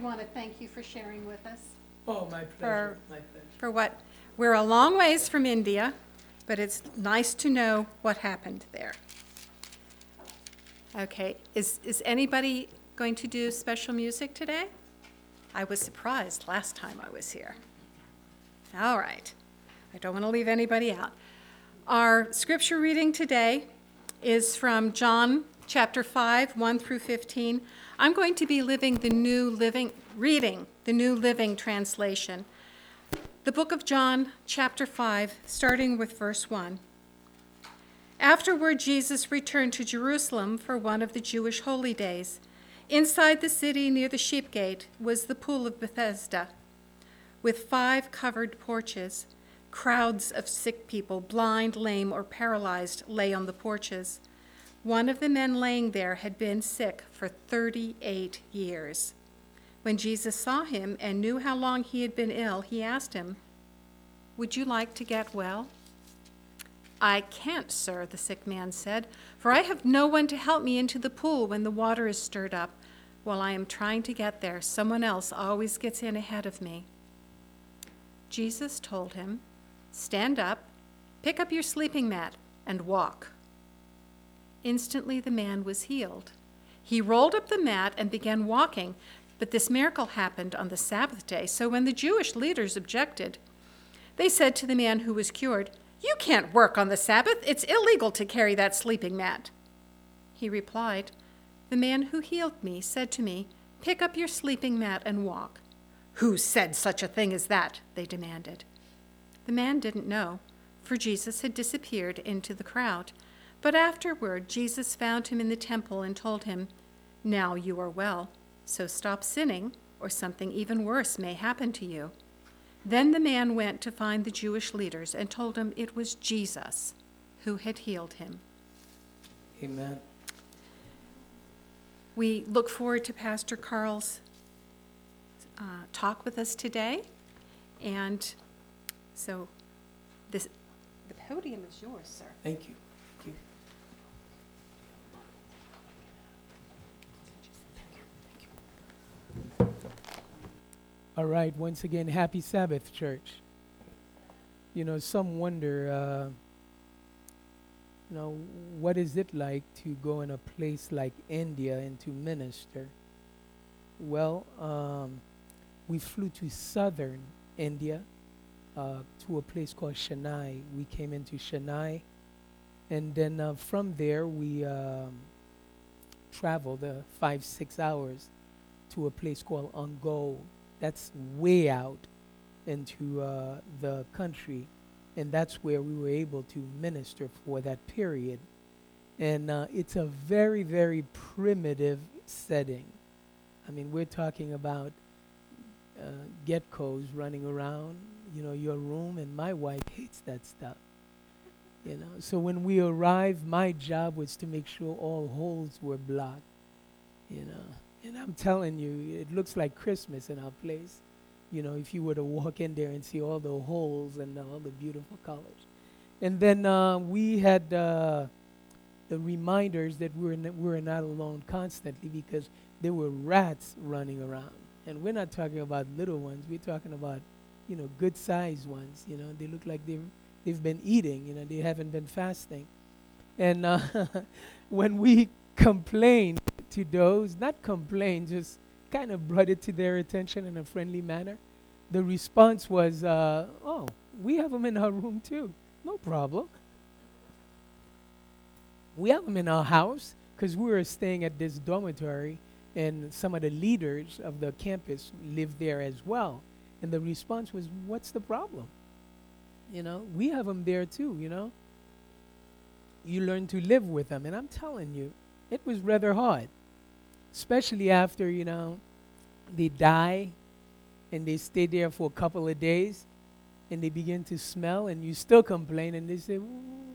we want to thank you for sharing with us. Oh, my pleasure, my pleasure. For what, we're a long ways from India, but it's nice to know what happened there. Okay, is, is anybody going to do special music today? I was surprised last time I was here. All right, I don't want to leave anybody out. Our scripture reading today is from John chapter 5, 1 through 15. I'm going to be living the new living, reading the New Living Translation. The book of John, chapter 5, starting with verse 1. Afterward, Jesus returned to Jerusalem for one of the Jewish holy days. Inside the city, near the sheep gate, was the pool of Bethesda, with five covered porches. Crowds of sick people, blind, lame, or paralyzed, lay on the porches. One of the men laying there had been sick for 38 years. When Jesus saw him and knew how long he had been ill, he asked him, Would you like to get well? I can't, sir, the sick man said, for I have no one to help me into the pool when the water is stirred up. While I am trying to get there, someone else always gets in ahead of me. Jesus told him, Stand up, pick up your sleeping mat, and walk. Instantly the man was healed. He rolled up the mat and began walking, but this miracle happened on the Sabbath day, so when the Jewish leaders objected, they said to the man who was cured, You can't work on the Sabbath. It's illegal to carry that sleeping mat. He replied, The man who healed me said to me, Pick up your sleeping mat and walk. Who said such a thing as that? They demanded. The man didn't know, for Jesus had disappeared into the crowd. But afterward, Jesus found him in the temple and told him, Now you are well, so stop sinning, or something even worse may happen to you. Then the man went to find the Jewish leaders and told them it was Jesus who had healed him. Amen. We look forward to Pastor Carl's uh, talk with us today. And so this, the podium is yours, sir. Thank you. All right, once again, happy Sabbath, church. You know, some wonder, uh, you know, what is it like to go in a place like India and to minister? Well, um, we flew to southern India uh, to a place called Chennai. We came into Chennai, and then uh, from there we um, traveled uh, five, six hours to a place called Ongole. That's way out into uh, the country, and that's where we were able to minister for that period. And uh, it's a very, very primitive setting. I mean, we're talking about uh, geckos running around, you know, your room, and my wife hates that stuff. You know, so when we arrived, my job was to make sure all holes were blocked. You know, and I'm telling you, it looks like Christmas in our place. You know, if you were to walk in there and see all the holes and all the beautiful colors. And then uh, we had uh, the reminders that we're, n- we're not alone constantly because there were rats running around. And we're not talking about little ones, we're talking about, you know, good sized ones. You know, they look like they've, they've been eating, you know, they haven't been fasting. And uh, when we complained to those, not complain, just kind of brought it to their attention in a friendly manner, the response was, uh, oh, we have them in our room too. No problem. We have them in our house because we were staying at this dormitory and some of the leaders of the campus lived there as well. And the response was, What's the problem? You know, we have them there too, you know. You learn to live with them. And I'm telling you, it was rather hard, especially after, you know, they die and they stay there for a couple of days and they begin to smell and you still complain and they say,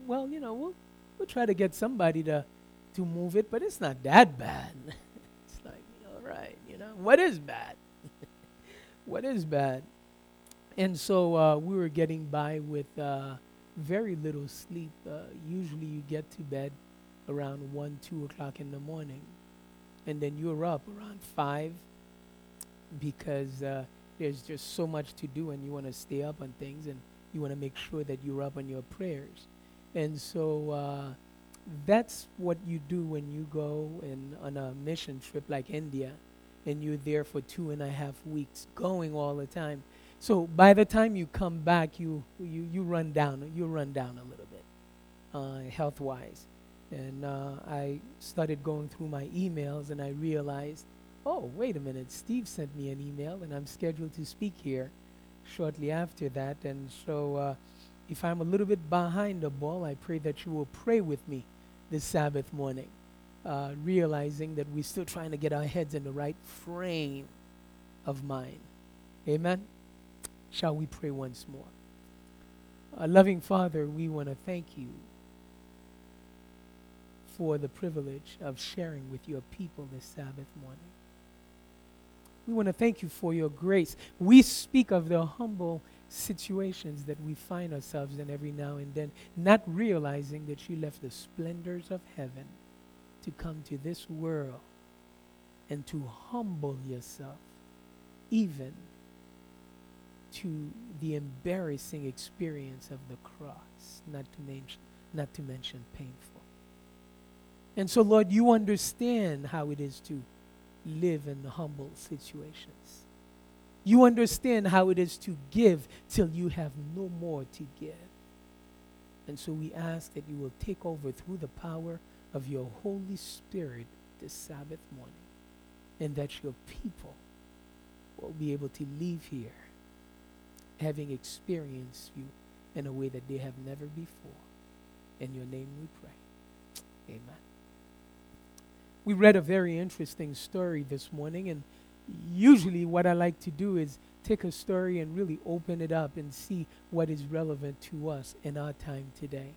Well, you know, we'll, we'll try to get somebody to, to move it, but it's not that bad. it's like, right, you know, what is bad? what is bad? And so uh, we were getting by with uh, very little sleep. Uh, usually you get to bed around 1, 2 o'clock in the morning. And then you're up around 5, because uh, there's just so much to do and you want to stay up on things and you want to make sure that you're up on your prayers. And so uh, that's what you do when you go in, on a mission trip like India and you're there for two and a half weeks, going all the time. So by the time you come back, you, you, you run down, you run down a little bit, uh, health-wise. And uh, I started going through my emails and I realized, oh, wait a minute, Steve sent me an email and I'm scheduled to speak here shortly after that. And so uh, if I'm a little bit behind the ball, I pray that you will pray with me this Sabbath morning, uh, realizing that we're still trying to get our heads in the right frame of mind. Amen? Shall we pray once more? Uh, loving Father, we want to thank you for the privilege of sharing with your people this Sabbath morning. We want to thank you for your grace. We speak of the humble situations that we find ourselves in every now and then, not realizing that you left the splendors of heaven to come to this world and to humble yourself, even to the embarrassing experience of the cross, not to mention, not to mention painful. And so, Lord, you understand how it is to live in humble situations. You understand how it is to give till you have no more to give. And so we ask that you will take over through the power of your Holy Spirit this Sabbath morning, and that your people will be able to leave here having experienced you in a way that they have never before. In your name we pray. Amen we read a very interesting story this morning, and usually what I like to do is take a story and really open it up and see what is relevant to us in our time today.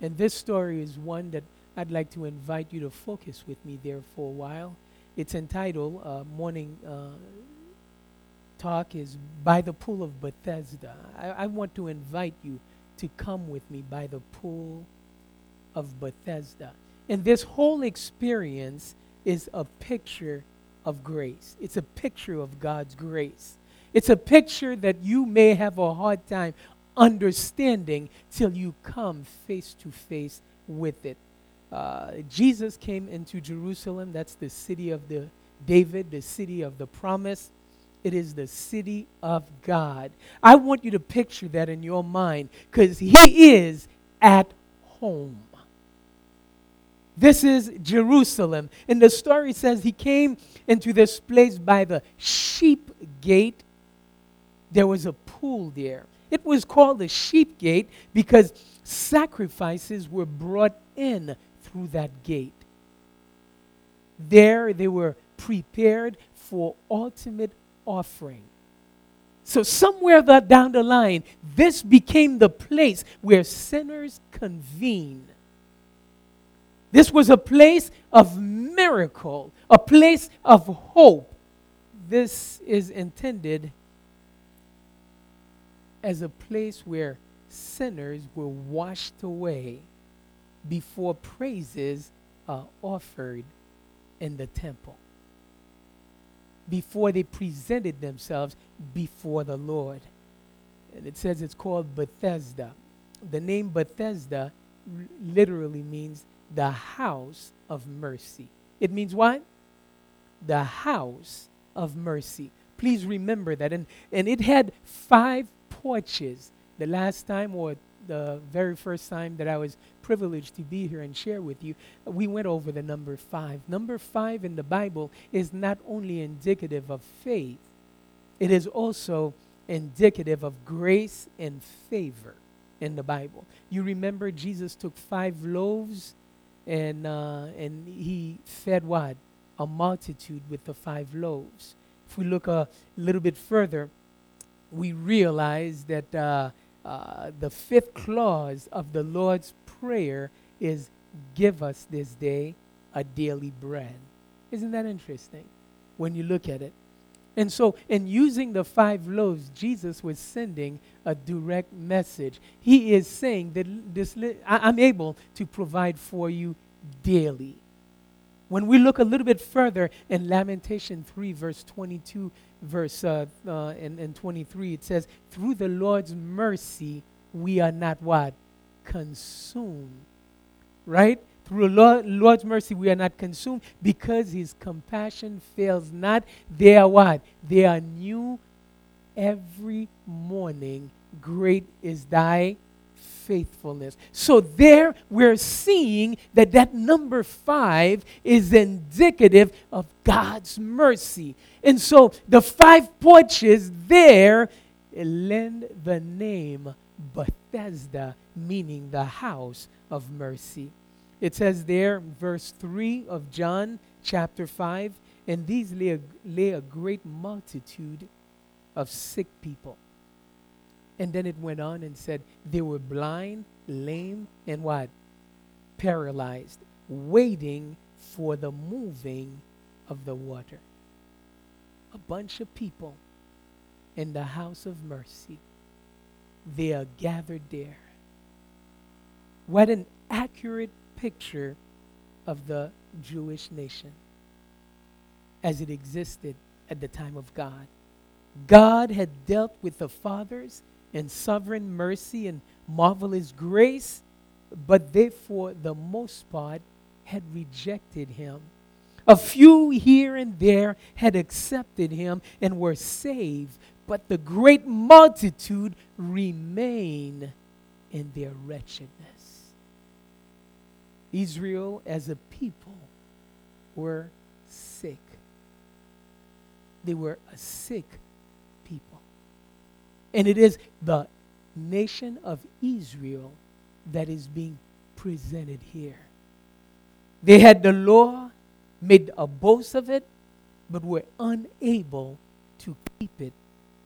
And this story is one that I'd like to invite you to focus with me there for a while. It's entitled uh, Morning uh, Talk is By the Pool of Bethesda. I, I want to invite you to come with me by the pool of Bethesda. And this whole experience is a picture of grace. It's a picture of God's grace. It's a picture that you may have a hard time understanding till you come face to face with it. Uh, Jesus came into Jerusalem. That's the city of the David, the city of the promise. It is the city of God. I want you to picture that in your mind because He is at home. This is Jerusalem. And the story says he came into this place by the sheep gate. There was a pool there. It was called the sheep gate because sacrifices were brought in through that gate. There they were prepared for ultimate offering. So, somewhere down the line, this became the place where sinners convene this was a place of miracle, a place of hope. This is intended as a place where sinners were washed away before praises are offered in the temple, before they presented themselves before the Lord. And it says it's called Bethesda. The name Bethesda literally means the house of mercy. It means what? The house of mercy. Please remember that. And, and it had five porches. The last time, or the very first time that I was privileged to be here and share with you, we went over the number five. Number five in the Bible is not only indicative of faith, it is also indicative of grace and favor in the Bible. You remember Jesus took five loaves and uh, and he fed what a multitude with the five loaves. If we look a little bit further, we realize that uh, uh, the fifth clause of the Lord's prayer is, "Give us this day a daily bread." Isn't that interesting? When you look at it. And so, in using the five loaves, Jesus was sending a direct message. He is saying that this, I, I'm able to provide for you daily. When we look a little bit further in Lamentation 3, verse 22, verse uh, uh, and, and 23, it says, Through the Lord's mercy, we are not what? Consumed. Right? Through Lord, Lord's mercy, we are not consumed because his compassion fails not. They are what? They are new every morning. Great is thy faithfulness. So there we're seeing that that number five is indicative of God's mercy. And so the five porches there lend the name Bethesda, meaning the house of mercy. It says there, verse 3 of John chapter 5, and these lay a, lay a great multitude of sick people and then it went on and said they were blind, lame, and what? Paralyzed, waiting for the moving of the water. A bunch of people in the house of mercy. They are gathered there. What an accurate picture of the Jewish nation as it existed at the time of God. God had dealt with the fathers in sovereign mercy and marvelous grace, but they, for the most part, had rejected him. A few here and there had accepted him and were saved, but the great multitude remain in their wretchedness. Israel, as a people, were sick. They were a sick people. and it is the nation of Israel that is being presented here. They had the law, made a boast of it, but were unable to keep it.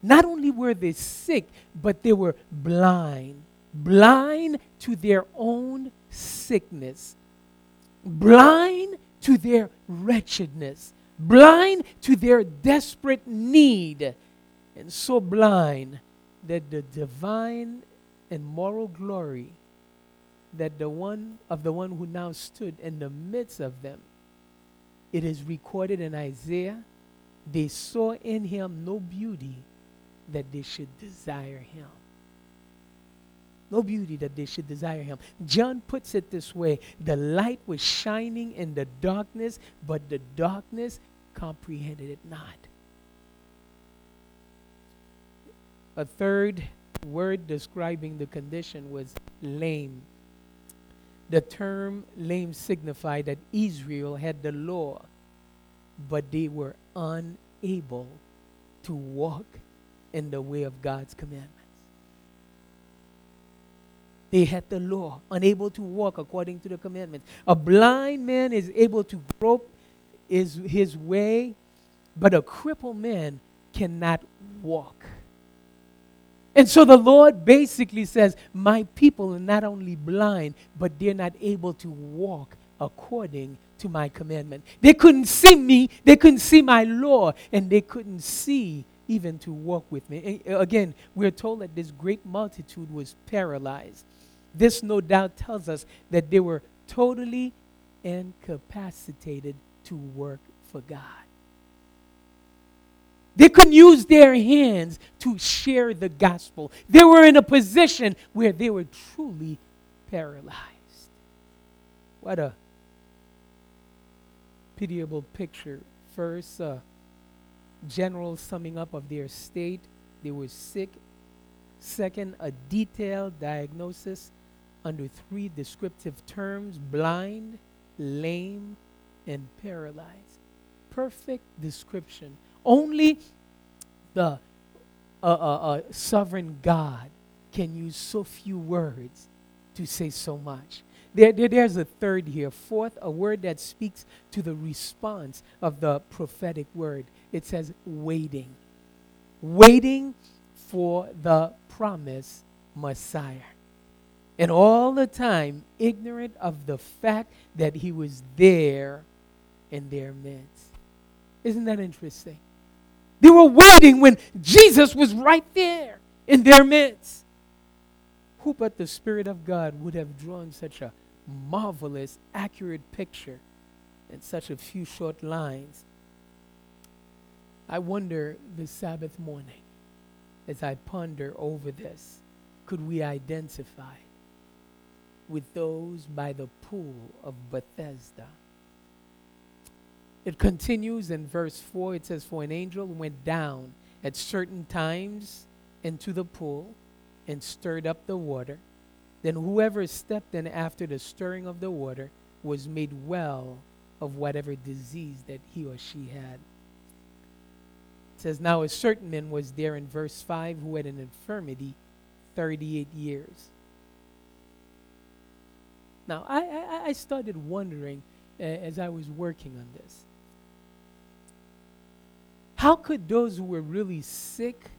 Not only were they sick, but they were blind. Blind to their own sickness, blind to their wretchedness, blind to their desperate need, and so blind that the divine and moral glory that the one of the one who now stood in the midst of them it is recorded in Isaiah they saw in him no beauty that they should desire him no beauty that they should desire him. John puts it this way the light was shining in the darkness, but the darkness comprehended it not. A third word describing the condition was lame. The term lame signified that Israel had the law, but they were unable to walk in the way of God's commandments. They had the law, unable to walk according to the commandments. A blind man is able to grope his, his way, but a crippled man cannot walk. And so the Lord basically says, My people are not only blind, but they're not able to walk according to my commandment. They couldn't see me, they couldn't see my law, and they couldn't see even to walk with me. And again, we're told that this great multitude was paralyzed. This no doubt tells us that they were totally incapacitated to work for God. They couldn't use their hands to share the gospel. They were in a position where they were truly paralyzed. What a pitiable picture. First, a general summing up of their state. They were sick. Second, a detailed diagnosis under three descriptive terms blind, lame, and paralyzed. Perfect description only the uh, uh, uh, sovereign God can use so few words to say so much. There, there, there's a third here. Fourth, a word that speaks to the response of the prophetic word. It says waiting. Waiting for the promised Messiah. And all the time, ignorant of the fact that he was there in their midst. Isn't that interesting? They were waiting when Jesus was right there in their midst. Who but the Spirit of God would have drawn such a marvelous, accurate picture in such a few short lines. I wonder this Sabbath morning, as I ponder over this, could we identify with those by the pool of Bethesda? It continues in verse 4. It says, For an angel went down at certain times into the pool and stirred up the water. Then whoever stepped in after the stirring of the water was made well of whatever disease that he or she had. It says, Now a certain man was there in verse 5 who had an infirmity 38 years. Now, I, I, I started wondering uh, as I was working on this how could those who were really sick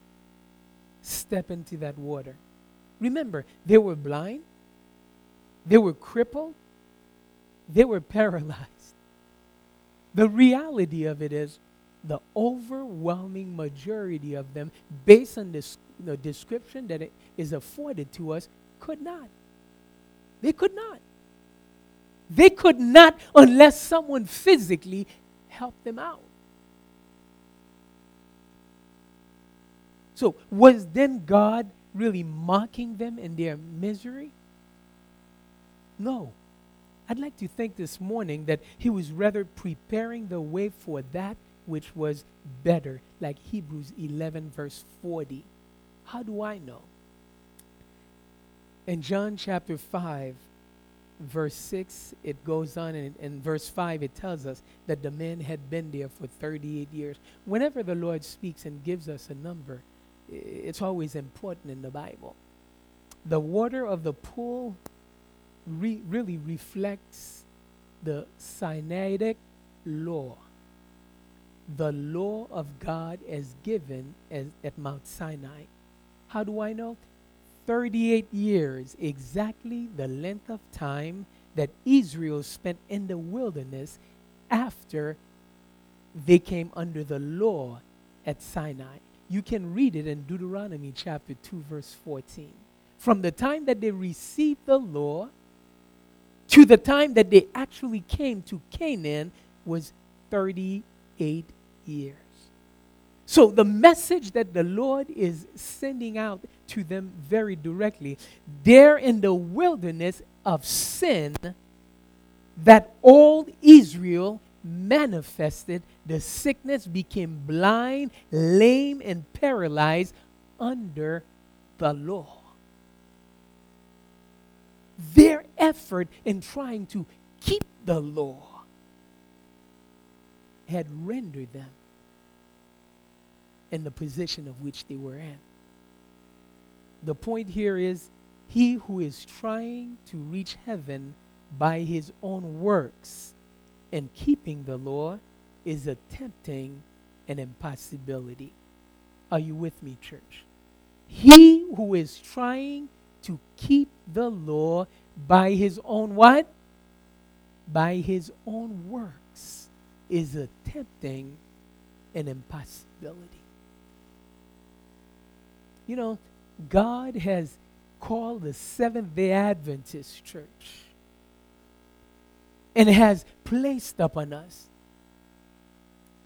step into that water? Remember, they were blind, they were crippled, they were paralyzed. The reality of it is, the overwhelming majority of them, based on this the description that is afforded to us, could not. They could not. They could not unless someone physically helped them out. So, was then God really mocking them in their misery? No. I'd like to think this morning that he was rather preparing the way for that which was better, like Hebrews 11, verse 40. How do I know? In John chapter 5, verse 6, it goes on, and in verse 5, it tells us that the man had been there for 38 years. Whenever the Lord speaks and gives us a number, it's always important in the Bible. The water of the pool re- really reflects the Sinaitic law, the law of God as given as, at Mount Sinai. How do I know? 38 years, exactly the length of time that Israel spent in the wilderness after they came under the law at Sinai. You can read it in Deuteronomy chapter 2, verse 14. From the time that they received the law to the time that they actually came to Canaan was 38 years. So, the message that the Lord is sending out to them very directly, there in the wilderness of sin, that old Israel manifested, the sickness became blind, lame, and paralyzed under the law. Their effort in trying to keep the law had rendered them in the position of which they were in. The point here is he who is trying to reach heaven by his own works and keeping the law is attempting an impossibility. Are you with me, church? He who is trying to keep the law by his own what? By his own works is attempting an impossibility. You know, God has called the Seventh day Adventist church and has placed upon us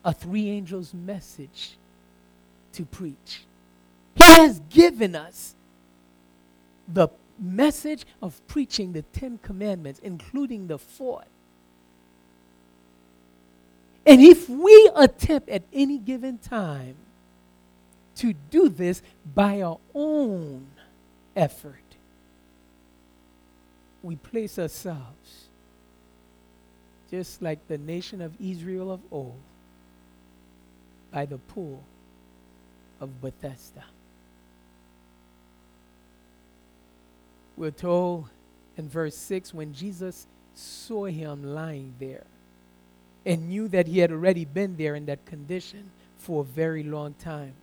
a three angels message to preach. He has given us the message of preaching the Ten Commandments, including the fourth. And if we attempt at any given time to do this by our own effort, we place ourselves just like the nation of Israel of old by the pool of Bethesda. We're told in verse 6 when Jesus saw him lying there and knew that he had already been there in that condition for a very long time.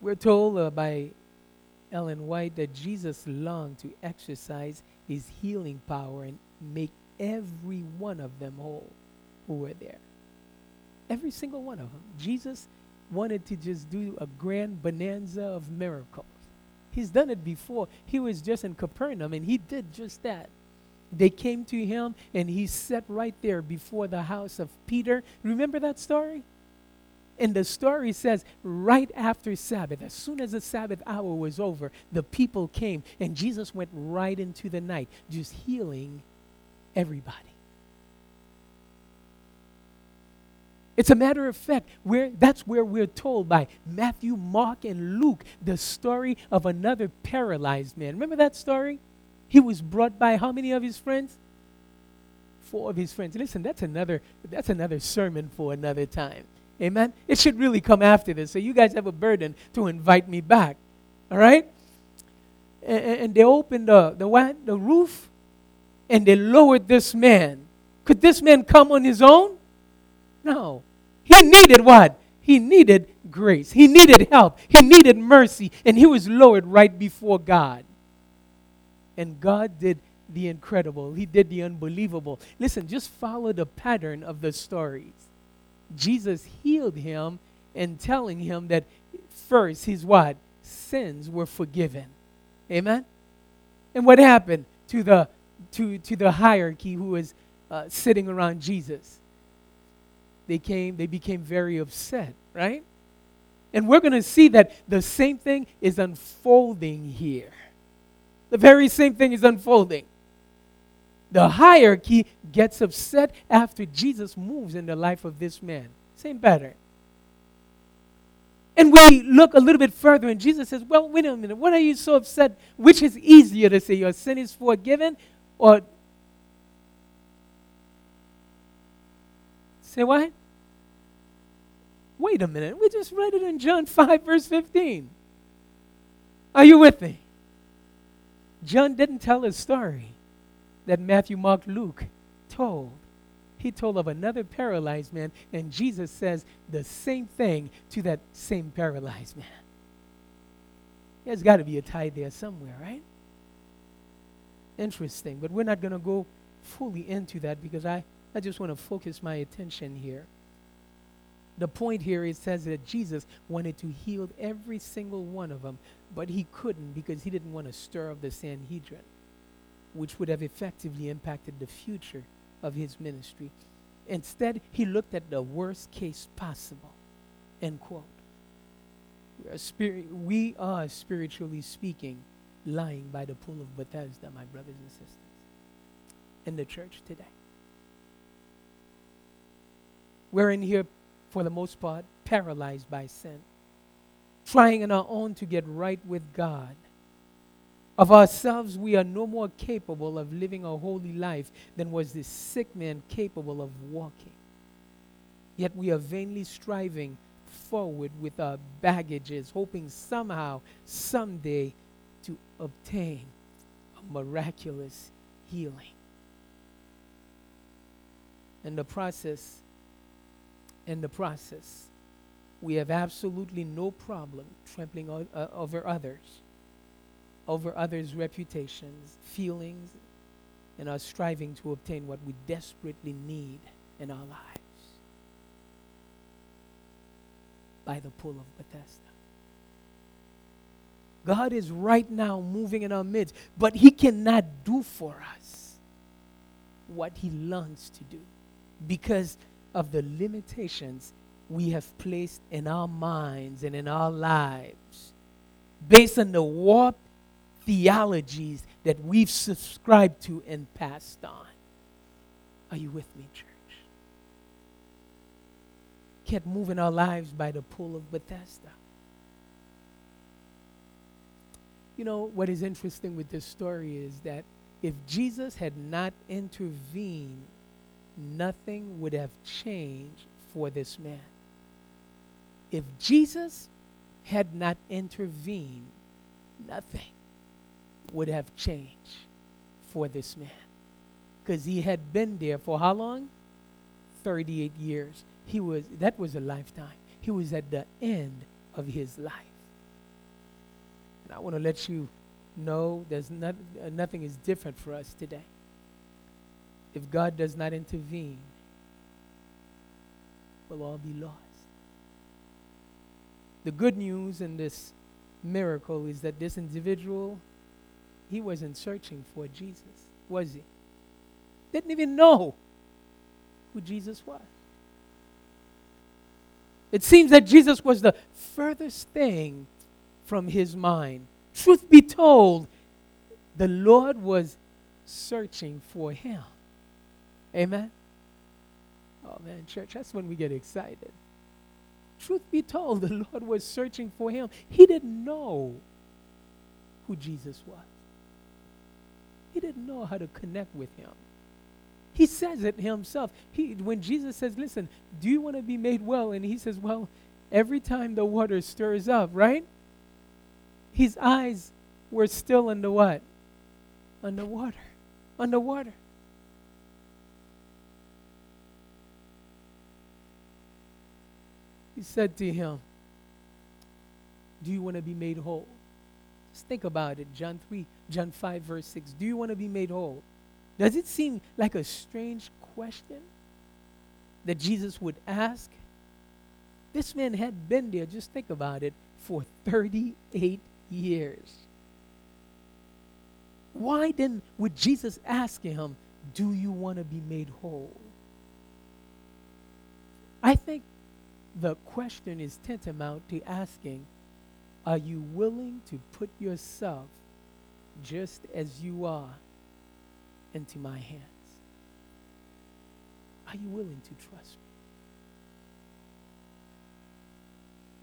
We're told uh, by Ellen White that Jesus longed to exercise his healing power and make every one of them whole who were there. Every single one of them. Jesus wanted to just do a grand bonanza of miracles. He's done it before. He was just in Capernaum and he did just that. They came to him and he sat right there before the house of Peter. Remember that story? And the story says, right after Sabbath, as soon as the Sabbath hour was over, the people came and Jesus went right into the night, just healing everybody. It's a matter of fact, where, that's where we're told by Matthew, Mark, and Luke the story of another paralyzed man. Remember that story? He was brought by how many of his friends? Four of his friends. Listen, that's another, that's another sermon for another time. Amen? It should really come after this. So you guys have a burden to invite me back. All right? And, and they opened the, the, the roof and they lowered this man. Could this man come on his own? No. He needed what? He needed grace. He needed help. He needed mercy. And he was lowered right before God. And God did the incredible, He did the unbelievable. Listen, just follow the pattern of the stories. Jesus healed him and telling him that first his what? Sins were forgiven. Amen? And what happened to the to, to the hierarchy who was uh, sitting around Jesus? they came, they became very upset, right? And we're going to see that the same thing is unfolding here. The very same thing is unfolding. The hierarchy gets upset after Jesus moves in the life of this man. Same pattern. And we look a little bit further, and Jesus says, Well, wait a minute. What are you so upset? Which is easier to say, Your sin is forgiven, or say what? Wait a minute. We just read it in John 5, verse 15. Are you with me? John didn't tell his story that Matthew, Mark, Luke told. He told of another paralyzed man, and Jesus says the same thing to that same paralyzed man. There's got to be a tie there somewhere, right? Interesting, but we're not going to go fully into that because I, I just want to focus my attention here the point here it says that Jesus wanted to heal every single one of them, but he couldn't because he didn't want to stir up the Sanhedrin, which would have effectively impacted the future of his ministry. Instead, he looked at the worst case possible. End quote. We are, we are spiritually speaking lying by the pool of Bethesda, my brothers and sisters, in the church today. We're in here for the most part, paralyzed by sin, trying on our own to get right with God. Of ourselves, we are no more capable of living a holy life than was this sick man capable of walking. Yet we are vainly striving forward with our baggages, hoping somehow, someday, to obtain a miraculous healing. In the process, in the process. We have absolutely no problem trampling o- uh, over others, over others' reputations, feelings, and are striving to obtain what we desperately need in our lives by the pool of Bethesda. God is right now moving in our midst, but He cannot do for us what He longs to do because of the limitations we have placed in our minds and in our lives based on the warped theologies that we've subscribed to and passed on. Are you with me, church? Kept moving our lives by the pool of Bethesda. You know, what is interesting with this story is that if Jesus had not intervened nothing would have changed for this man. If Jesus had not intervened, nothing would have changed for this man. Because he had been there for how long? 38 years. He was that was a lifetime. He was at the end of his life. And I want to let you know there's not, uh, nothing is different for us today if God does not intervene, we'll all be lost. The good news in this miracle is that this individual, he wasn't searching for Jesus, was he? didn't even know who Jesus was. It seems that Jesus was the furthest thing from his mind. Truth be told, the Lord was searching for him. Amen? Oh man, church, that's when we get excited. Truth be told, the Lord was searching for him. He didn't know who Jesus was, he didn't know how to connect with him. He says it himself. He, when Jesus says, Listen, do you want to be made well? And he says, Well, every time the water stirs up, right? His eyes were still in the what? Underwater. Underwater. He said to him, Do you want to be made whole? Think about it. John 3, John 5, verse 6. Do you want to be made whole? Does it seem like a strange question that Jesus would ask? This man had been there, just think about it, for 38 years. Why then would Jesus ask him, Do you want to be made whole? I think the question is tantamount to asking, Are you willing to put yourself just as you are into my hands? Are you willing to trust me?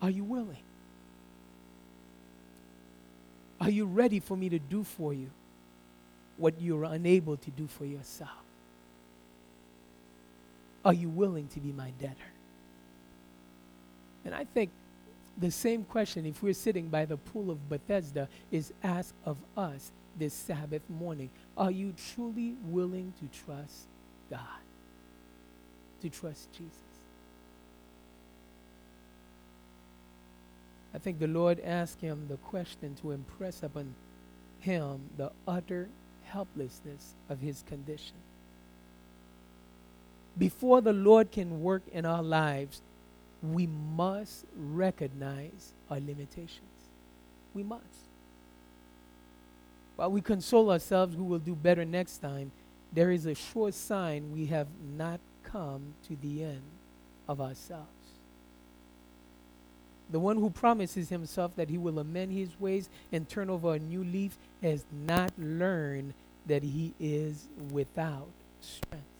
Are you willing? Are you ready for me to do for you what you're unable to do for yourself? Are you willing to be my debtor? And I think the same question, if we're sitting by the pool of Bethesda, is asked of us this Sabbath morning. Are you truly willing to trust God? To trust Jesus? I think the Lord asked him the question to impress upon him the utter helplessness of his condition. Before the Lord can work in our lives, we must recognize our limitations. We must. While we console ourselves, we will do better next time. There is a sure sign we have not come to the end of ourselves. The one who promises himself that he will amend his ways and turn over a new leaf has not learned that he is without strength.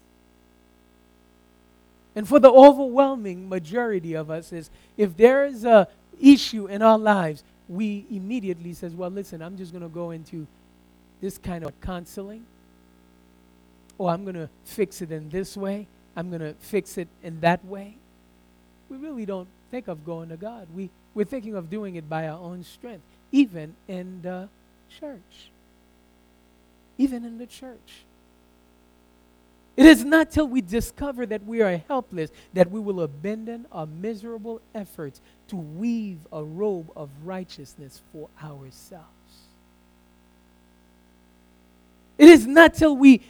And for the overwhelming majority of us is if there is a issue in our lives, we immediately says, well, listen, I'm just going to go into this kind of counseling. Or I'm going to fix it in this way. I'm going to fix it in that way. We really don't think of going to God. We, we're thinking of doing it by our own strength, even in the church. Even in the church. It is not till we discover that we are helpless that we will abandon our miserable efforts to weave a robe of righteousness for ourselves. It is not till we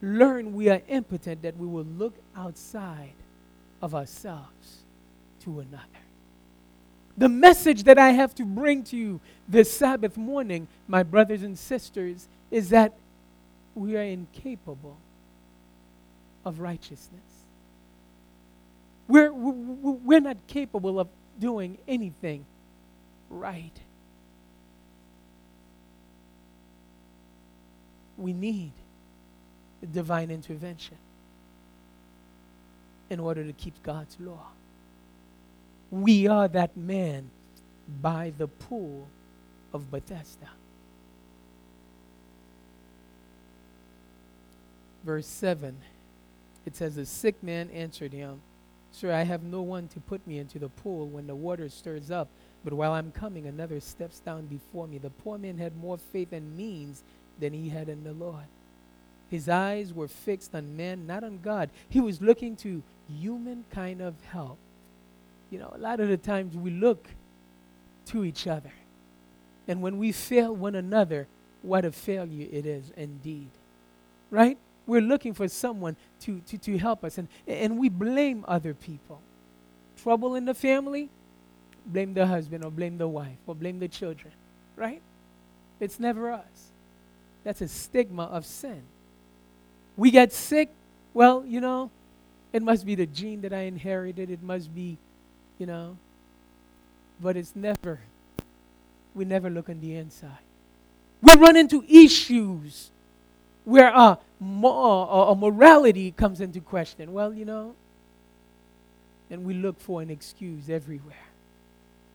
learn we are impotent that we will look outside of ourselves to another. The message that I have to bring to you this Sabbath morning, my brothers and sisters, is that we are incapable of righteousness. We're, we're not capable of doing anything right. We need divine intervention in order to keep God's law. We are that man by the pool of Bethesda. Verse 7 it says, The sick man answered him, Sir, I have no one to put me into the pool when the water stirs up. But while I'm coming, another steps down before me. The poor man had more faith and means than he had in the Lord. His eyes were fixed on man, not on God. He was looking to human kind of help. You know, a lot of the times we look to each other. And when we fail one another, what a failure it is indeed. Right? We're looking for someone to, to, to help us, and, and we blame other people. Trouble in the family, blame the husband, or blame the wife, or blame the children, right? It's never us. That's a stigma of sin. We get sick, well, you know, it must be the gene that I inherited. It must be, you know. But it's never, we never look on the inside. We run into issues where uh, morality comes into question. Well, you know, and we look for an excuse everywhere.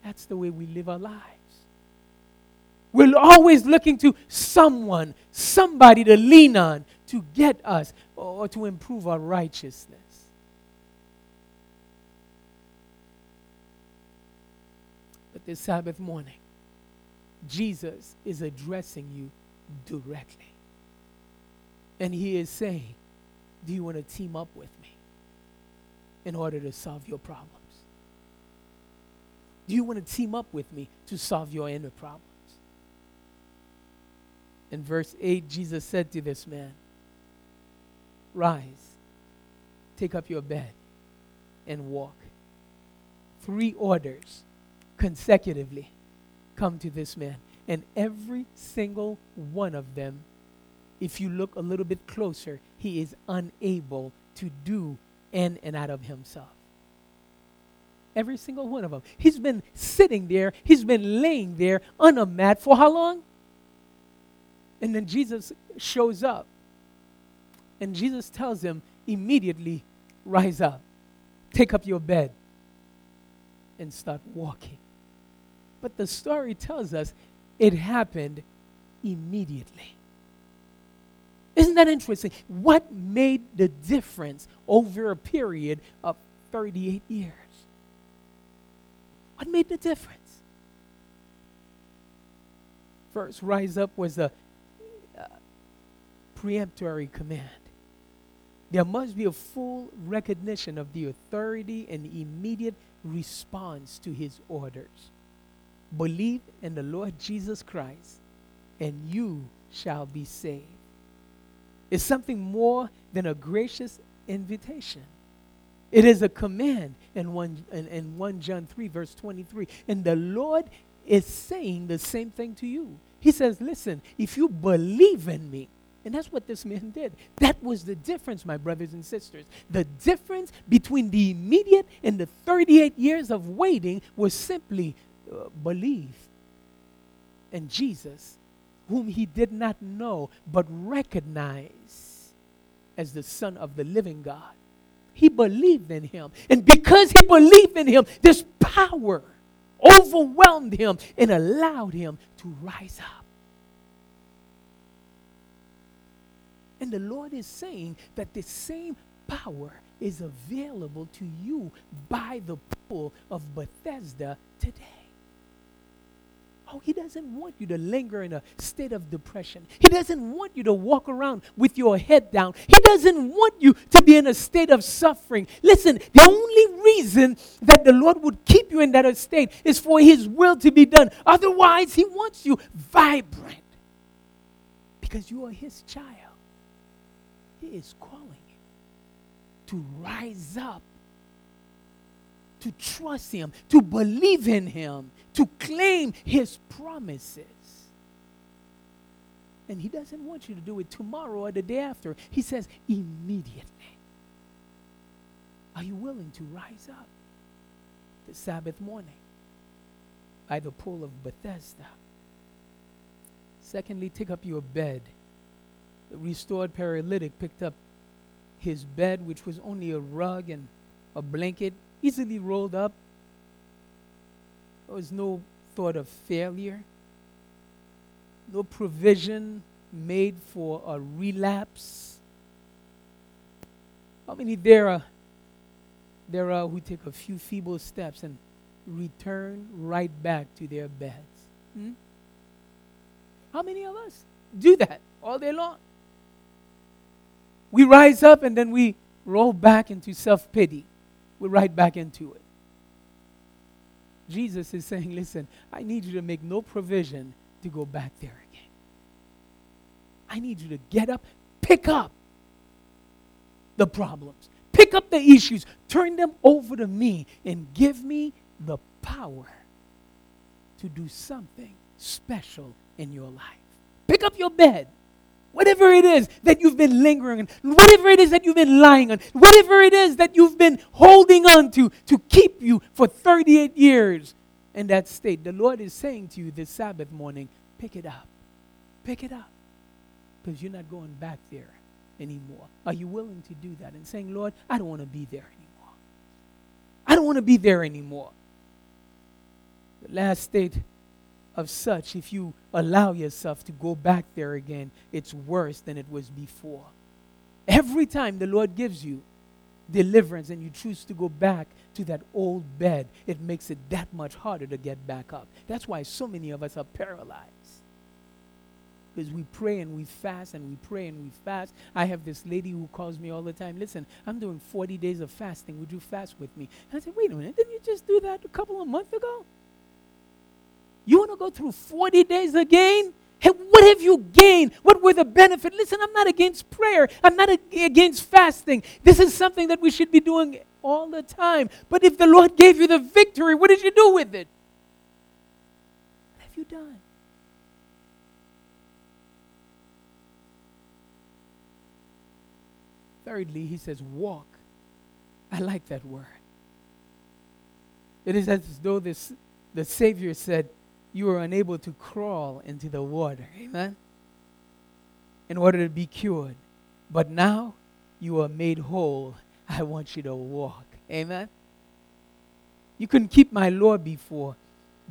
That's the way we live our lives. We're always looking to someone, somebody to lean on to get us or to improve our righteousness. But this Sabbath morning, Jesus is addressing you directly. And he is saying, Do you want to team up with me in order to solve your problems? Do you want to team up with me to solve your inner problems? In verse 8, Jesus said to this man, Rise, take up your bed, and walk. Three orders consecutively come to this man. And every single one of them, if you look a little bit closer, he is unable to do in and out of himself. Every single one of them. He's been sitting there, he's been laying there on a mat for how long? And then Jesus shows up. And Jesus tells him, immediately rise up, take up your bed, and start walking. But the story tells us it happened immediately. Isn't that interesting? What made the difference over a period of 38 years? What made the difference? First, rise up was a uh, preemptory command. There must be a full recognition of the authority and immediate response to his orders. Believe in the Lord Jesus Christ, and you shall be saved. It's something more than a gracious invitation. It is a command in 1, in, in 1 John 3, verse 23. And the Lord is saying the same thing to you. He says, Listen, if you believe in me, and that's what this man did. That was the difference, my brothers and sisters. The difference between the immediate and the 38 years of waiting was simply uh, believe in Jesus, whom he did not know but recognize as the Son of the living God. He believed in him. And because he believed in him, this power overwhelmed him and allowed him to rise up. And the Lord is saying that the same power is available to you by the pool of Bethesda today. Oh, he doesn't want you to linger in a state of depression. He doesn't want you to walk around with your head down. He doesn't want you to be in a state of suffering. Listen, the only reason that the Lord would keep you in that state is for his will to be done. Otherwise, he wants you vibrant because you are his child. He is calling you to rise up, to trust Him, to believe in Him, to claim His promises. And He doesn't want you to do it tomorrow or the day after. He says immediately. Are you willing to rise up the Sabbath morning by the pool of Bethesda? Secondly, take up your bed the restored paralytic picked up his bed, which was only a rug and a blanket, easily rolled up. There was no thought of failure, no provision made for a relapse. How many there are there are who take a few feeble steps and return right back to their beds? Hmm? How many of us do that all day long? We rise up and then we roll back into self pity. We're right back into it. Jesus is saying, Listen, I need you to make no provision to go back there again. I need you to get up, pick up the problems, pick up the issues, turn them over to me, and give me the power to do something special in your life. Pick up your bed Whatever it is that you've been lingering on, whatever it is that you've been lying on, whatever it is that you've been holding on to to keep you for 38 years in that state, the Lord is saying to you this Sabbath morning, pick it up. Pick it up. Because you're not going back there anymore. Are you willing to do that and saying, Lord, I don't want to be there anymore? I don't want to be there anymore. The last state of such, if you allow yourself to go back there again, it's worse than it was before. Every time the Lord gives you deliverance and you choose to go back to that old bed, it makes it that much harder to get back up. That's why so many of us are paralyzed. Because we pray and we fast and we pray and we fast. I have this lady who calls me all the time. Listen, I'm doing 40 days of fasting. Would you fast with me? And I said, wait a minute, didn't you just do that a couple of months ago? You want to go through 40 days again? Hey, what have you gained? What were the benefits? Listen, I'm not against prayer. I'm not against fasting. This is something that we should be doing all the time. But if the Lord gave you the victory, what did you do with it? What have you done? Thirdly, he says, walk. I like that word. It is as though this, the Savior said, you were unable to crawl into the water. Amen? In order to be cured. But now you are made whole. I want you to walk. Amen? You couldn't keep my law before,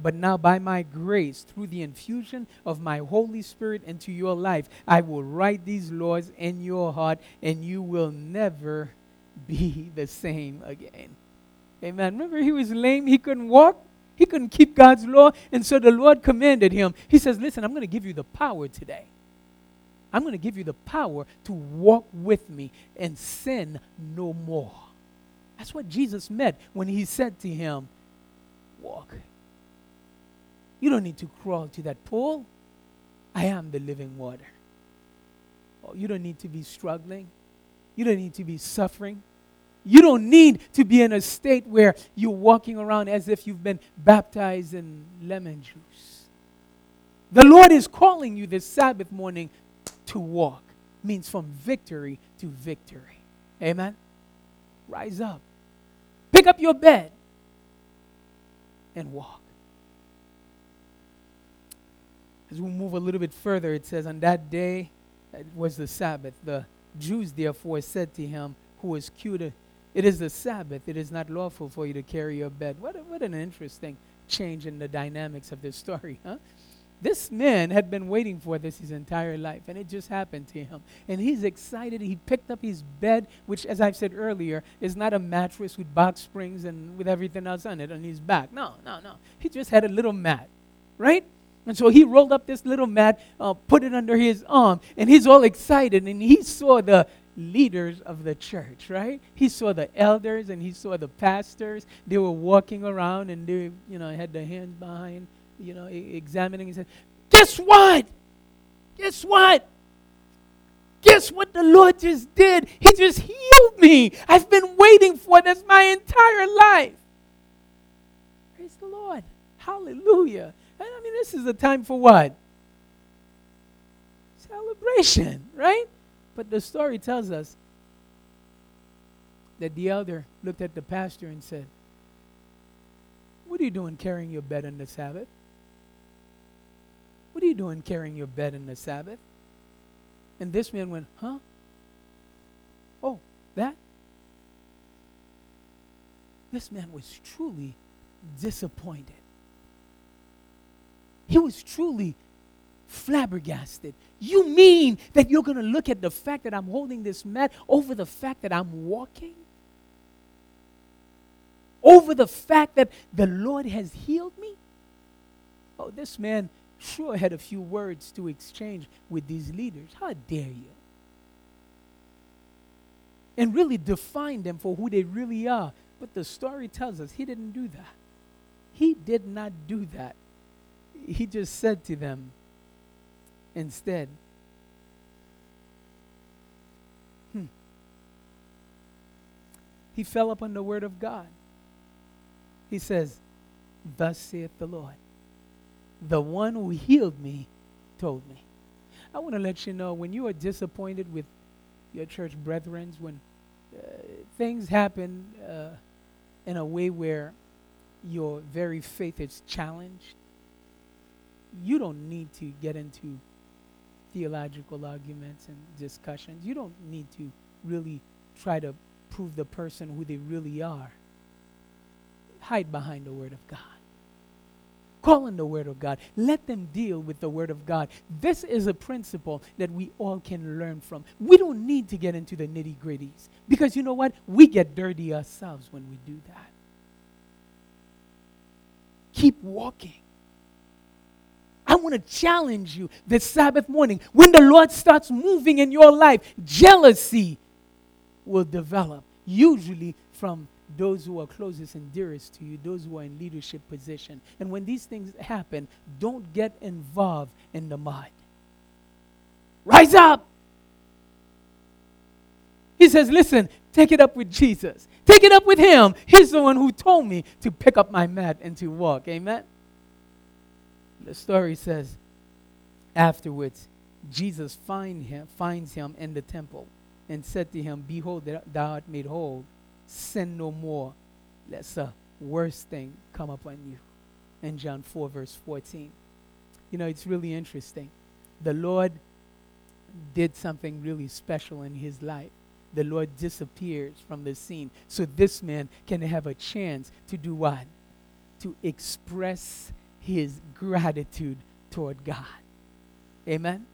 but now by my grace, through the infusion of my Holy Spirit into your life, I will write these laws in your heart, and you will never be the same again. Amen. Remember, he was lame, he couldn't walk. He couldn't keep God's law. And so the Lord commanded him. He says, Listen, I'm going to give you the power today. I'm going to give you the power to walk with me and sin no more. That's what Jesus meant when he said to him, Walk. You don't need to crawl to that pool. I am the living water. Oh, you don't need to be struggling. You don't need to be suffering. You don't need to be in a state where you're walking around as if you've been baptized in lemon juice. The Lord is calling you this Sabbath morning to walk. Means from victory to victory. Amen. Rise up. Pick up your bed and walk. As we move a little bit further, it says, On that day, it was the Sabbath. The Jews therefore said to him, who was cured it is the Sabbath. It is not lawful for you to carry your bed. What, a, what an interesting change in the dynamics of this story, huh? This man had been waiting for this his entire life, and it just happened to him. And he's excited. He picked up his bed, which, as I've said earlier, is not a mattress with box springs and with everything else on it on his back. No, no, no. He just had a little mat, right? And so he rolled up this little mat, uh, put it under his arm, and he's all excited. And he saw the leaders of the church, right? He saw the elders and he saw the pastors. They were walking around and they, you know, had their hands behind, you know, examining. He said, Guess what? Guess what? Guess what the Lord just did? He just healed me. I've been waiting for this my entire life. Praise the Lord. Hallelujah. I mean, this is a time for what? Celebration, right? But the story tells us that the elder looked at the pastor and said, What are you doing carrying your bed on the Sabbath? What are you doing carrying your bed in the Sabbath? And this man went, Huh? Oh, that? This man was truly disappointed. He was truly flabbergasted. You mean that you're going to look at the fact that I'm holding this mat over the fact that I'm walking? Over the fact that the Lord has healed me? Oh, this man sure had a few words to exchange with these leaders. How dare you? And really define them for who they really are. But the story tells us he didn't do that. He did not do that. He just said to them, instead. Hmm. He fell upon the word of God. He says, Thus saith the Lord. The one who healed me told me. I want to let you know when you are disappointed with your church brethren, when uh, things happen uh, in a way where your very faith is challenged, you don't need to get into theological arguments and discussions. You don't need to really try to prove the person who they really are. Hide behind the Word of God. Call on the Word of God. Let them deal with the Word of God. This is a principle that we all can learn from. We don't need to get into the nitty gritties because you know what? We get dirty ourselves when we do that. Keep walking. I want to challenge you this Sabbath morning. When the Lord starts moving in your life, jealousy will develop, usually from those who are closest and dearest to you, those who are in leadership position. And when these things happen, don't get involved in the mud. Rise up. He says, Listen, take it up with Jesus. Take it up with him. He's the one who told me to pick up my mat and to walk. Amen the story says, afterwards, Jesus find him, finds him in the temple and said to him, Behold, thou art made whole. Sin no more, lest a worse thing come upon you. In John 4, verse 14. You know, it's really interesting. The Lord did something really special in his life. The Lord disappears from the scene so this man can have a chance to do what? To express his gratitude toward God. Amen.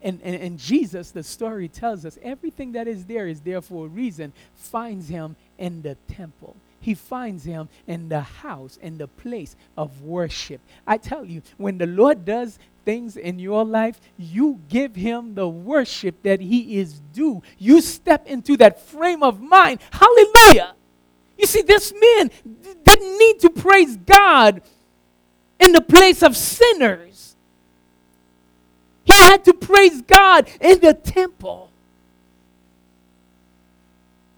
And, and, and Jesus, the story tells us everything that is there is there for a reason, finds him in the temple. He finds him in the house, in the place of worship. I tell you, when the Lord does things in your life, you give him the worship that he is due. You step into that frame of mind. Hallelujah. You see, this man didn't need to praise God in the place of sinners. He had to praise God in the temple.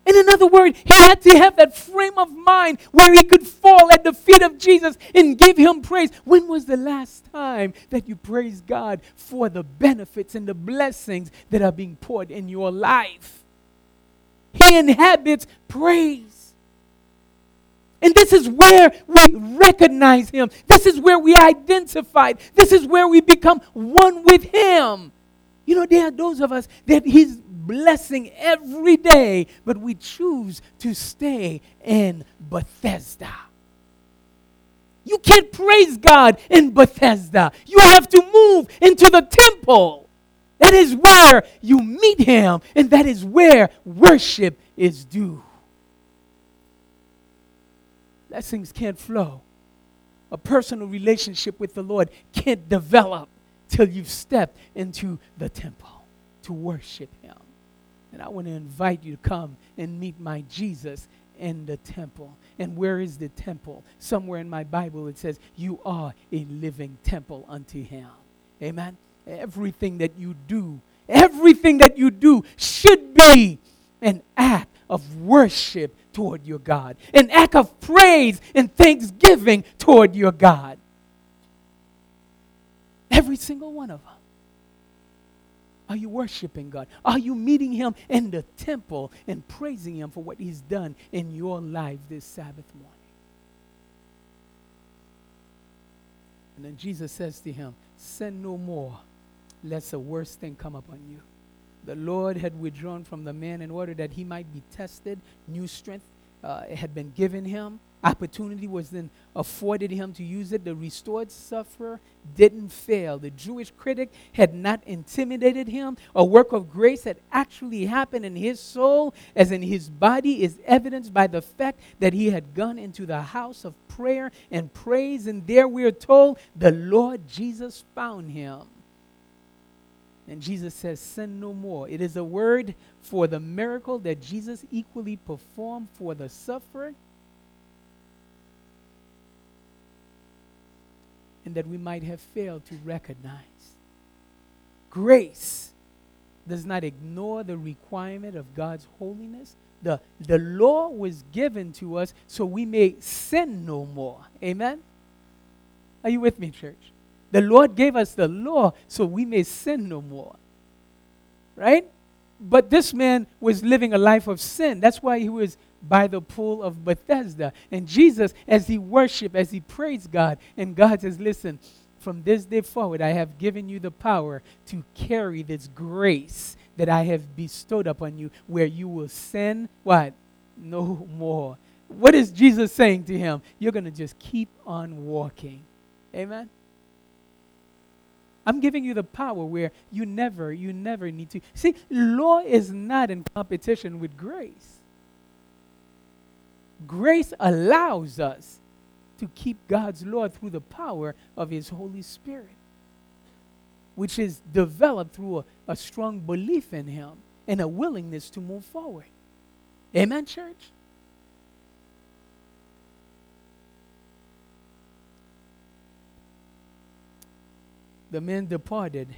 In another word, he had to have that frame of mind where he could fall at the feet of Jesus and give him praise. When was the last time that you praised God for the benefits and the blessings that are being poured in your life? He inhabits praise. And this is where we recognize Him. This is where we identify. This is where we become one with Him. You know, there are those of us that He's blessing every day, but we choose to stay in Bethesda. You can't praise God in Bethesda. You have to move into the temple. That is where you meet Him, and that is where worship is due blessings can't flow. A personal relationship with the Lord can't develop till you've stepped into the temple to worship Him. And I want to invite you to come and meet my Jesus in the temple. And where is the temple? Somewhere in my Bible it says, You are a living temple unto Him. Amen. Everything that you do, everything that you do should be an act of worship toward your God, an act of praise and thanksgiving toward your God. Every single one of them. Are you worshiping God? Are you meeting Him in the temple and praising Him for what He's done in your life this Sabbath morning? And then Jesus says to him, Sin no more, lest a worse thing come upon you the Lord had withdrawn from the man in order that he might be tested. New strength uh, had been given him. Opportunity was then afforded him to use it. The restored sufferer didn't fail. The Jewish critic had not intimidated him. A work of grace had actually happened in his soul, as in his body, is evidenced by the fact that he had gone into the house of prayer and praise. And there we are told the Lord Jesus found him and Jesus says, Sin no more. It is a word for the miracle that Jesus equally performed for the sufferer. And that we might have failed to recognize. Grace does not ignore the requirement of God's holiness. The, the law was given to us so we may sin no more. Amen? Are you with me, church? The Lord gave us the law so we may sin no more. Right? But this man was living a life of sin. That's why he was by the pool of Bethesda. And Jesus, as he worshiped, as he praised God, and God says, Listen, from this day forward, I have given you the power to carry this grace that I have bestowed upon you, where you will sin what? No more. What is Jesus saying to him? You're going to just keep on walking. Amen. I'm giving you the power where you never, you never need to. See, law is not in competition with grace. Grace allows us to keep God's law through the power of His Holy Spirit, which is developed through a, a strong belief in Him and a willingness to move forward. Amen, church? The men departed,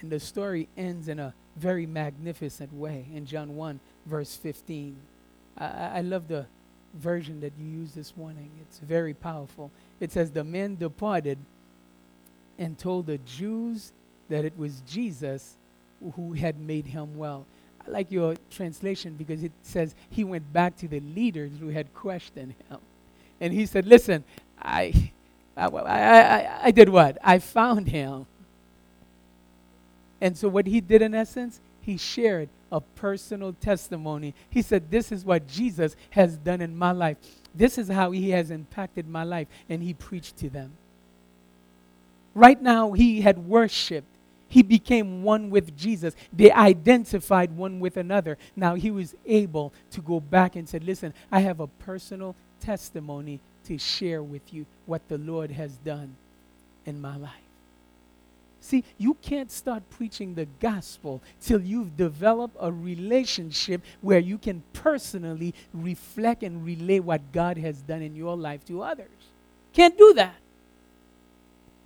and the story ends in a very magnificent way in John 1, verse 15. I, I love the version that you used this morning. It's very powerful. It says, The men departed and told the Jews that it was Jesus who had made him well. I like your translation because it says he went back to the leaders who had questioned him. And he said, Listen, I, I, I, I, did what? I found him. And so, what he did in essence, he shared a personal testimony. He said, This is what Jesus has done in my life. This is how he has impacted my life. And he preached to them. Right now, he had worshiped. He became one with Jesus. They identified one with another. Now he was able to go back and said, Listen, I have a personal testimony to share with you what the Lord has done in my life. See, you can't start preaching the gospel till you've developed a relationship where you can personally reflect and relay what God has done in your life to others. Can't do that.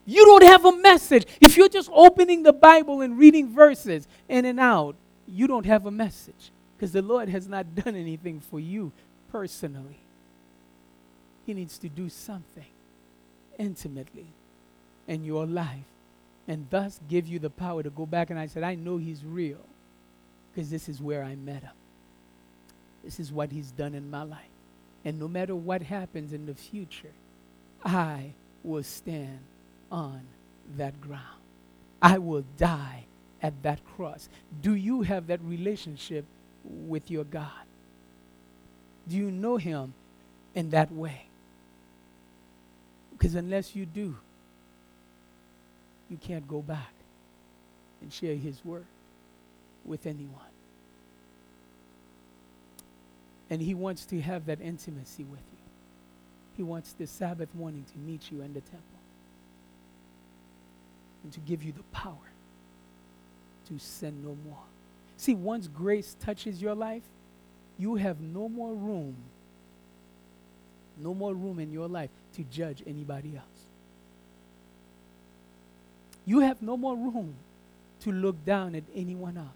You don't have a message. If you're just opening the Bible and reading verses in and out, you don't have a message because the Lord has not done anything for you personally. He needs to do something intimately in your life and thus give you the power to go back. And I said, I know he's real because this is where I met him. This is what he's done in my life. And no matter what happens in the future, I will stand on that ground. I will die at that cross. Do you have that relationship with your God? Do you know him in that way? Because unless you do, you can't go back and share his word with anyone. And he wants to have that intimacy with you. He wants this Sabbath morning to meet you in the temple and to give you the power to sin no more. See, once grace touches your life, you have no more room, no more room in your life to judge anybody else. You have no more room to look down at anyone else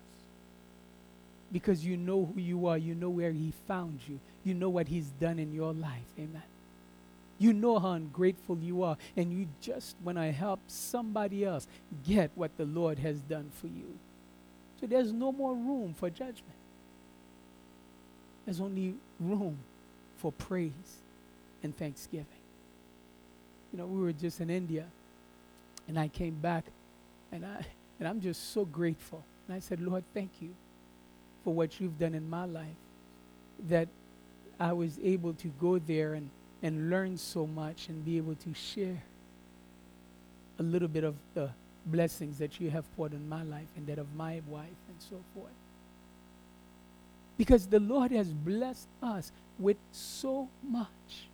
because you know who you are. You know where He found you. You know what He's done in your life. Amen. You know how ungrateful you are, and you just want to help somebody else get what the Lord has done for you. So there's no more room for judgment. There's only room for praise and thanksgiving. You know, we were just in India and I came back and I and I'm just so grateful. And I said, Lord, thank you for what you've done in my life. That I was able to go there and, and learn so much and be able to share a little bit of the blessings that you have poured in my life and that of my wife and so forth. Because the Lord has blessed us with so much.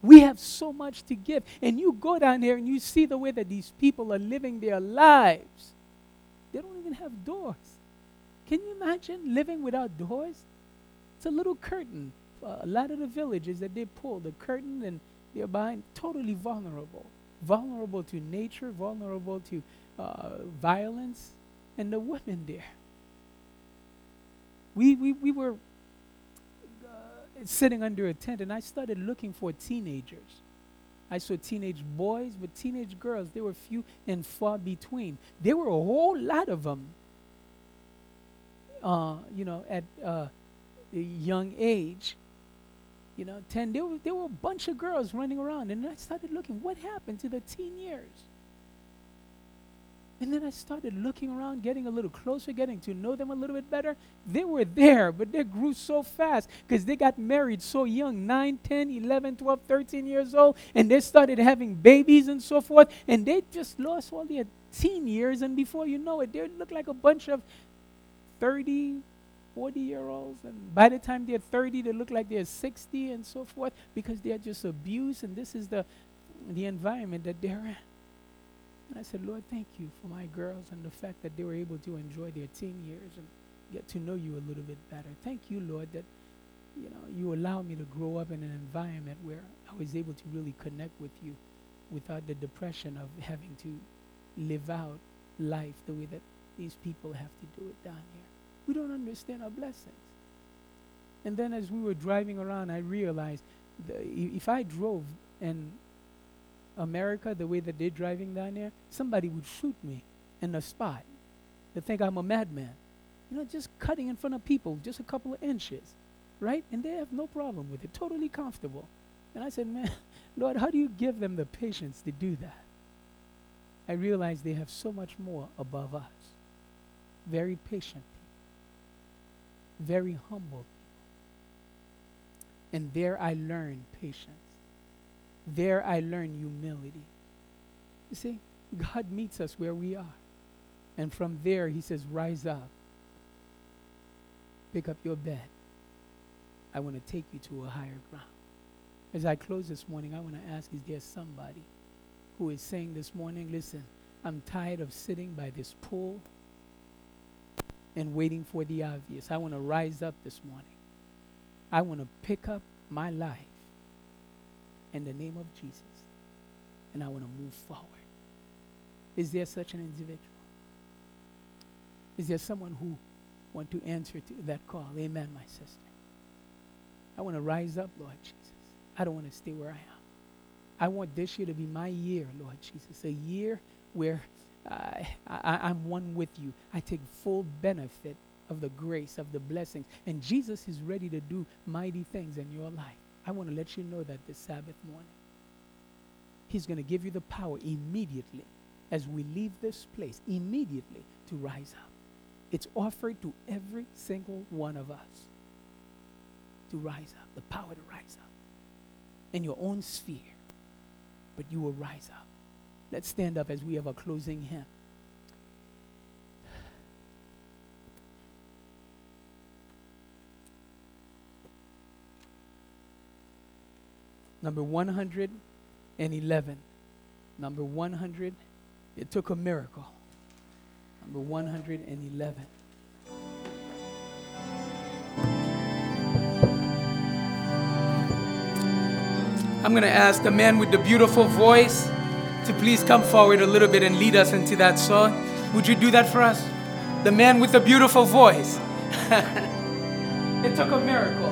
We have so much to give. And you go down there and you see the way that these people are living their lives. They don't even have doors. Can you imagine living without doors? It's a little curtain. A lot of the villages that they pull, the curtain, and they're behind, totally vulnerable. Vulnerable to nature, vulnerable to uh, violence, and the women there. We, we, we were sitting under a tent and I started looking for teenagers I saw teenage boys, but teenage girls, they were few and far between. There were a whole lot of them, uh, you know, at uh, a young age. You know, 10, there were, there were a bunch of girls running around. And I started looking, what happened to the teen years? And then I started looking around, getting a little closer, getting to know them a little bit better. They were there, but they grew so fast because they got married so young 9, 10, 11, 12, 13 years old. And they started having babies and so forth. And they just lost all their teen years. And before you know it, they look like a bunch of 30, 40 year olds. And by the time they're 30, they look like they're 60 and so forth because they're just abused. And this is the, the environment that they're in. And I said, Lord, thank you for my girls and the fact that they were able to enjoy their teen years and get to know you a little bit better. Thank you, Lord, that you know you allow me to grow up in an environment where I was able to really connect with you without the depression of having to live out life the way that these people have to do it down here. We don't understand our blessings. And then as we were driving around, I realized if I drove and America, the way that they're driving down there, somebody would shoot me in the spot. They think I'm a madman. You know, just cutting in front of people, just a couple of inches, right? And they have no problem with it, totally comfortable. And I said, man, Lord, how do you give them the patience to do that? I realized they have so much more above us. Very patient very humble. And there I learned patience. There I learn humility. You see, God meets us where we are. And from there, He says, Rise up, pick up your bed. I want to take you to a higher ground. As I close this morning, I want to ask Is there somebody who is saying this morning, Listen, I'm tired of sitting by this pool and waiting for the obvious. I want to rise up this morning. I want to pick up my life in the name of Jesus. And I want to move forward. Is there such an individual? Is there someone who want to answer to that call? Amen, my sister. I want to rise up, Lord Jesus. I don't want to stay where I am. I want this year to be my year, Lord Jesus, a year where I, am one with you. I take full benefit of the grace, of the blessings. And Jesus is ready to do mighty things in your life. I want to let you know that this Sabbath morning, He's going to give you the power immediately as we leave this place, immediately to rise up. It's offered to every single one of us to rise up, the power to rise up in your own sphere. But you will rise up. Let's stand up as we have a closing hymn. Number 111. Number 100. It took a miracle. Number 111. I'm going to ask the man with the beautiful voice to please come forward a little bit and lead us into that song. Would you do that for us? The man with the beautiful voice. it took a miracle.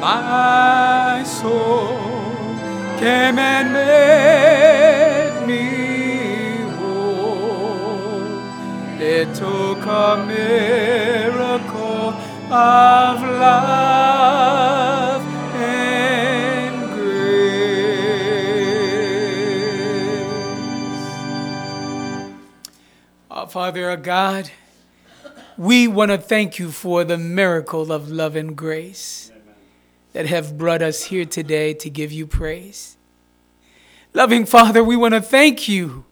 My soul came and made me whole. It took a miracle of love and grace. Our Father, our God, we want to thank you for the miracle of love and grace that have brought us here today to give you praise. Loving Father, we want to thank you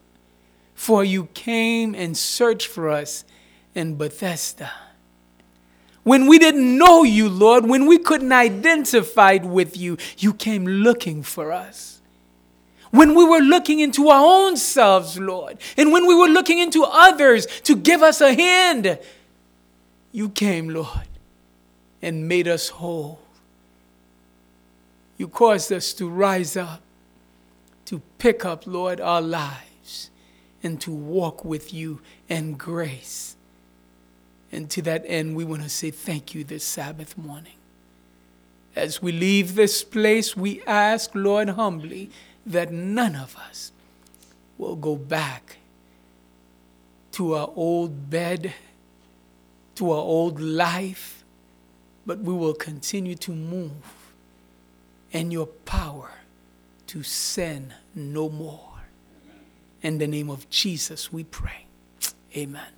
for you came and searched for us in Bethesda. When we didn't know you, Lord, when we couldn't identify with you, you came looking for us. When we were looking into our own selves, Lord, and when we were looking into others to give us a hand, you came, Lord, and made us whole. You caused us to rise up, to pick up, Lord, our lives, and to walk with you in grace. And to that end, we want to say thank you this Sabbath morning. As we leave this place, we ask, Lord, humbly, that none of us will go back to our old bed, to our old life, but we will continue to move in your power to sin no more. In the name of Jesus, we pray. Amen.